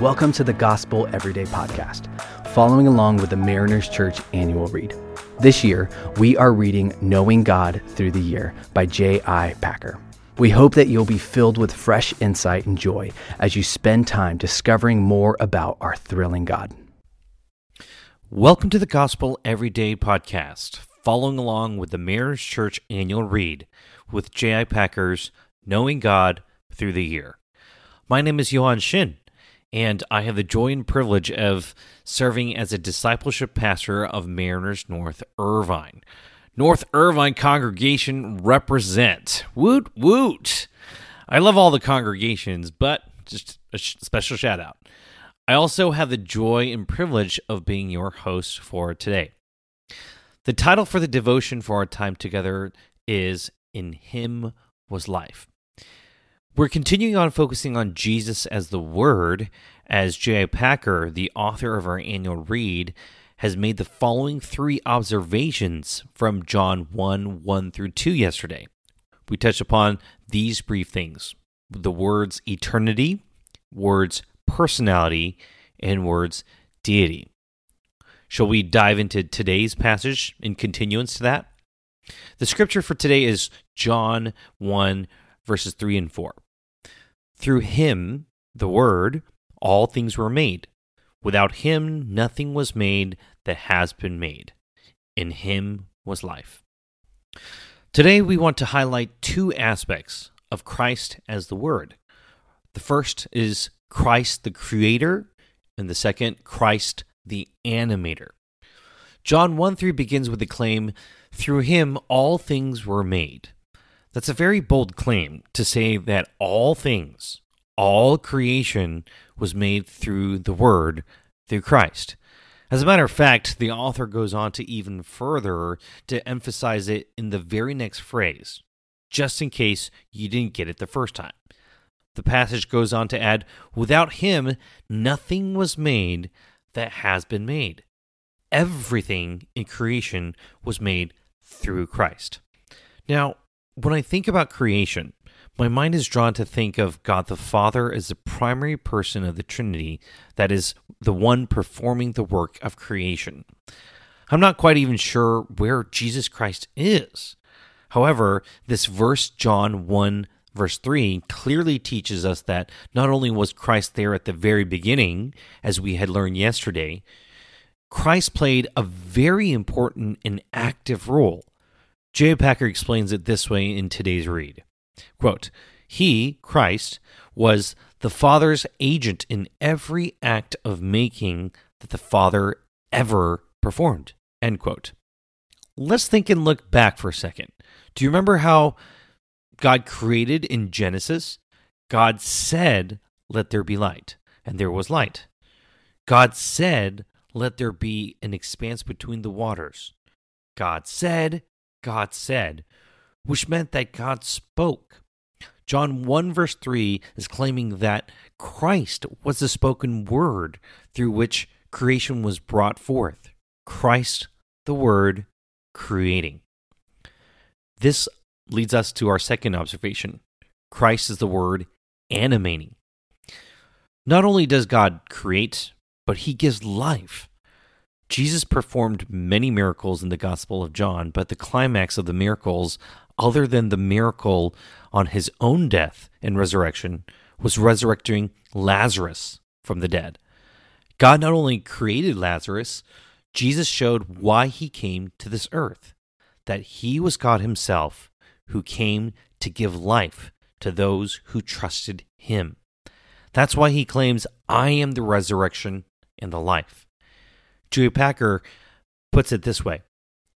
Welcome to the Gospel Everyday Podcast, following along with the Mariners Church annual read. This year, we are reading Knowing God Through the Year by J.I. Packer. We hope that you'll be filled with fresh insight and joy as you spend time discovering more about our thrilling God. Welcome to the Gospel Everyday Podcast, following along with the Mariners Church annual read with J.I. Packer's Knowing God Through the Year. My name is Johan Shin, and I have the joy and privilege of serving as a discipleship pastor of Mariners North Irvine. North Irvine congregation represent. Woot woot. I love all the congregations, but just a special shout out. I also have the joy and privilege of being your host for today. The title for the devotion for our time together is In Him Was Life. We're continuing on focusing on Jesus as the Word, as J.I. Packer, the author of our annual read, has made the following three observations from John 1 1 through 2 yesterday. We touched upon these brief things the words eternity, words personality, and words deity. Shall we dive into today's passage in continuance to that? The scripture for today is John 1, verses 3 and 4. Through him, the Word, all things were made. Without him, nothing was made that has been made. In him was life. Today, we want to highlight two aspects of Christ as the Word. The first is Christ the Creator, and the second, Christ the Animator. John 1 3 begins with the claim, Through him all things were made. That's a very bold claim to say that all things, all creation was made through the Word, through Christ. As a matter of fact, the author goes on to even further to emphasize it in the very next phrase, just in case you didn't get it the first time. The passage goes on to add, Without him, nothing was made that has been made. Everything in creation was made through Christ. Now, when I think about creation, my mind is drawn to think of God the Father as the primary person of the Trinity, that is, the one performing the work of creation. I'm not quite even sure where Jesus Christ is. However, this verse, John 1, verse 3, clearly teaches us that not only was Christ there at the very beginning, as we had learned yesterday, Christ played a very important and active role J. Packer explains it this way in today's read. Quote, He, Christ, was the Father's agent in every act of making that the Father ever performed. End quote. Let's think and look back for a second. Do you remember how God created in Genesis? God said, Let there be light, and there was light. God said, Let there be an expanse between the waters. God said, God said, which meant that God spoke. John 1, verse 3 is claiming that Christ was the spoken word through which creation was brought forth. Christ, the Word, creating. This leads us to our second observation Christ is the Word animating. Not only does God create, but He gives life. Jesus performed many miracles in the Gospel of John, but the climax of the miracles, other than the miracle on his own death and resurrection, was resurrecting Lazarus from the dead. God not only created Lazarus, Jesus showed why he came to this earth that he was God himself who came to give life to those who trusted him. That's why he claims, I am the resurrection and the life. J.I. Packer puts it this way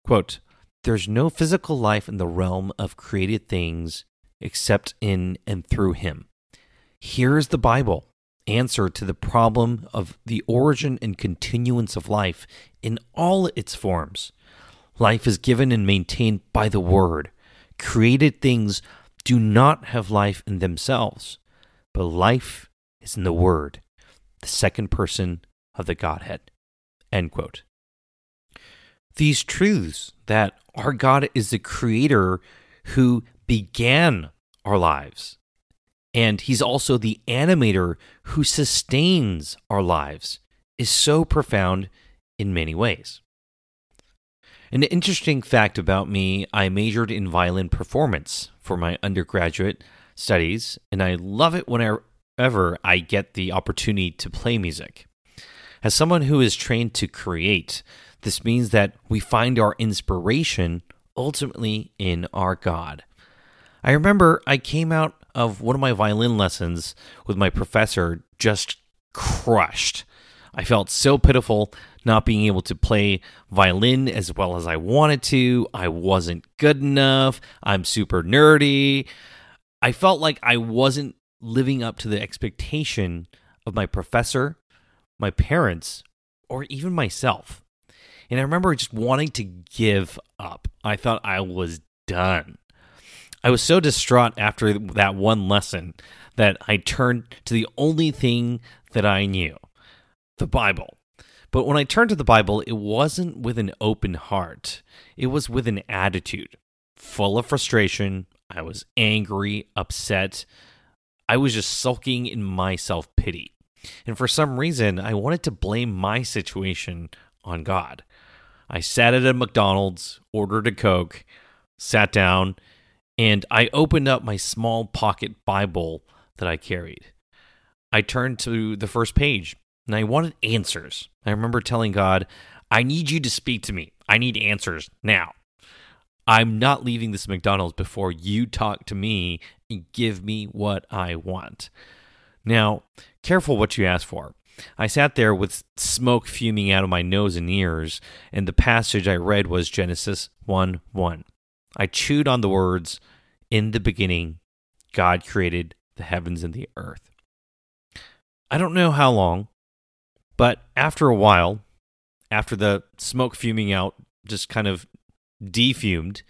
quote, There's no physical life in the realm of created things except in and through him. Here is the Bible answer to the problem of the origin and continuance of life in all its forms. Life is given and maintained by the Word. Created things do not have life in themselves, but life is in the Word, the second person of the Godhead. End quote. These truths that our God is the creator who began our lives and He's also the animator who sustains our lives is so profound in many ways. An interesting fact about me I majored in violin performance for my undergraduate studies, and I love it whenever I get the opportunity to play music. As someone who is trained to create, this means that we find our inspiration ultimately in our God. I remember I came out of one of my violin lessons with my professor just crushed. I felt so pitiful not being able to play violin as well as I wanted to. I wasn't good enough. I'm super nerdy. I felt like I wasn't living up to the expectation of my professor, my parents, or even myself. And I remember just wanting to give up. I thought I was done. I was so distraught after that one lesson that I turned to the only thing that I knew the Bible. But when I turned to the Bible, it wasn't with an open heart, it was with an attitude full of frustration. I was angry, upset. I was just sulking in my self pity. And for some reason, I wanted to blame my situation on God. I sat at a McDonald's, ordered a Coke, sat down, and I opened up my small pocket Bible that I carried. I turned to the first page and I wanted answers. I remember telling God, I need you to speak to me. I need answers now. I'm not leaving this McDonald's before you talk to me and give me what I want. Now, careful what you ask for. I sat there with smoke fuming out of my nose and ears, and the passage I read was Genesis 1 1. I chewed on the words, In the beginning, God created the heavens and the earth. I don't know how long, but after a while, after the smoke fuming out just kind of defumed,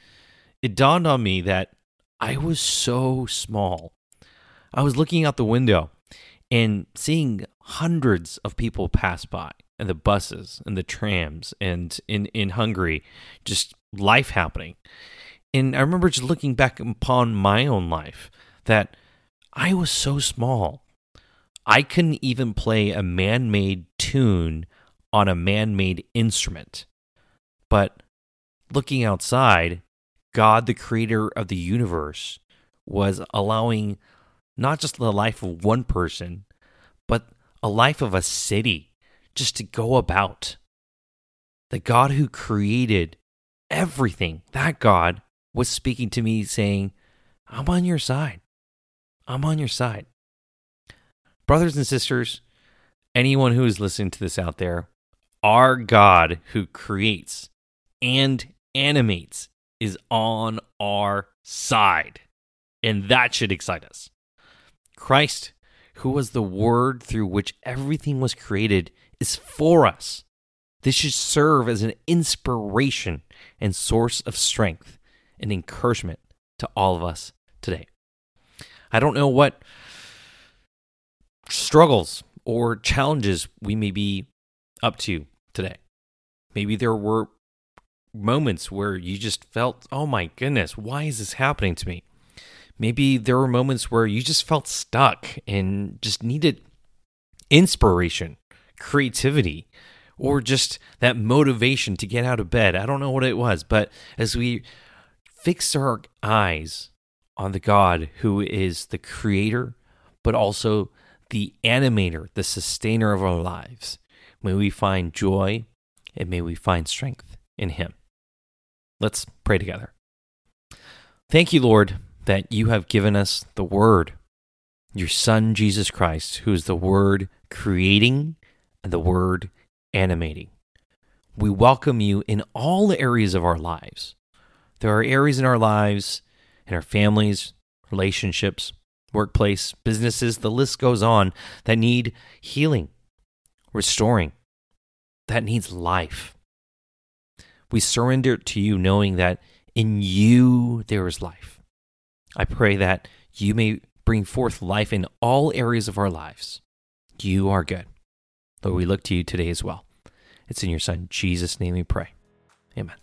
it dawned on me that I was so small. I was looking out the window and seeing hundreds of people pass by and the buses and the trams and in, in Hungary, just life happening. And I remember just looking back upon my own life that I was so small. I couldn't even play a man made tune on a man made instrument. But looking outside, God, the creator of the universe, was allowing not just the life of one person, but a life of a city just to go about. The God who created everything, that God was speaking to me saying, I'm on your side. I'm on your side. Brothers and sisters, anyone who is listening to this out there, our God who creates and animates is on our side. And that should excite us. Christ, who was the word through which everything was created, is for us. This should serve as an inspiration and source of strength and encouragement to all of us today. I don't know what struggles or challenges we may be up to today. Maybe there were moments where you just felt, oh my goodness, why is this happening to me? Maybe there were moments where you just felt stuck and just needed inspiration, creativity, or just that motivation to get out of bed. I don't know what it was, but as we fix our eyes on the God who is the creator, but also the animator, the sustainer of our lives. May we find joy and may we find strength in Him. Let's pray together. Thank you, Lord, that you have given us the Word, your Son, Jesus Christ, who is the Word creating and the Word animating. We welcome you in all areas of our lives. There are areas in our lives, in our families, relationships, workplace, businesses, the list goes on that need healing, restoring, that needs life. We surrender to you knowing that in you there is life. I pray that you may bring forth life in all areas of our lives. You are good. Lord, we look to you today as well. It's in your Son, Jesus' name we pray. Amen.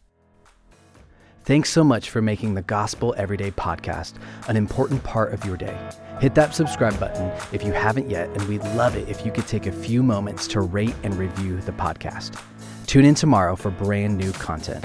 Thanks so much for making the Gospel Everyday podcast an important part of your day. Hit that subscribe button if you haven't yet, and we'd love it if you could take a few moments to rate and review the podcast. Tune in tomorrow for brand new content.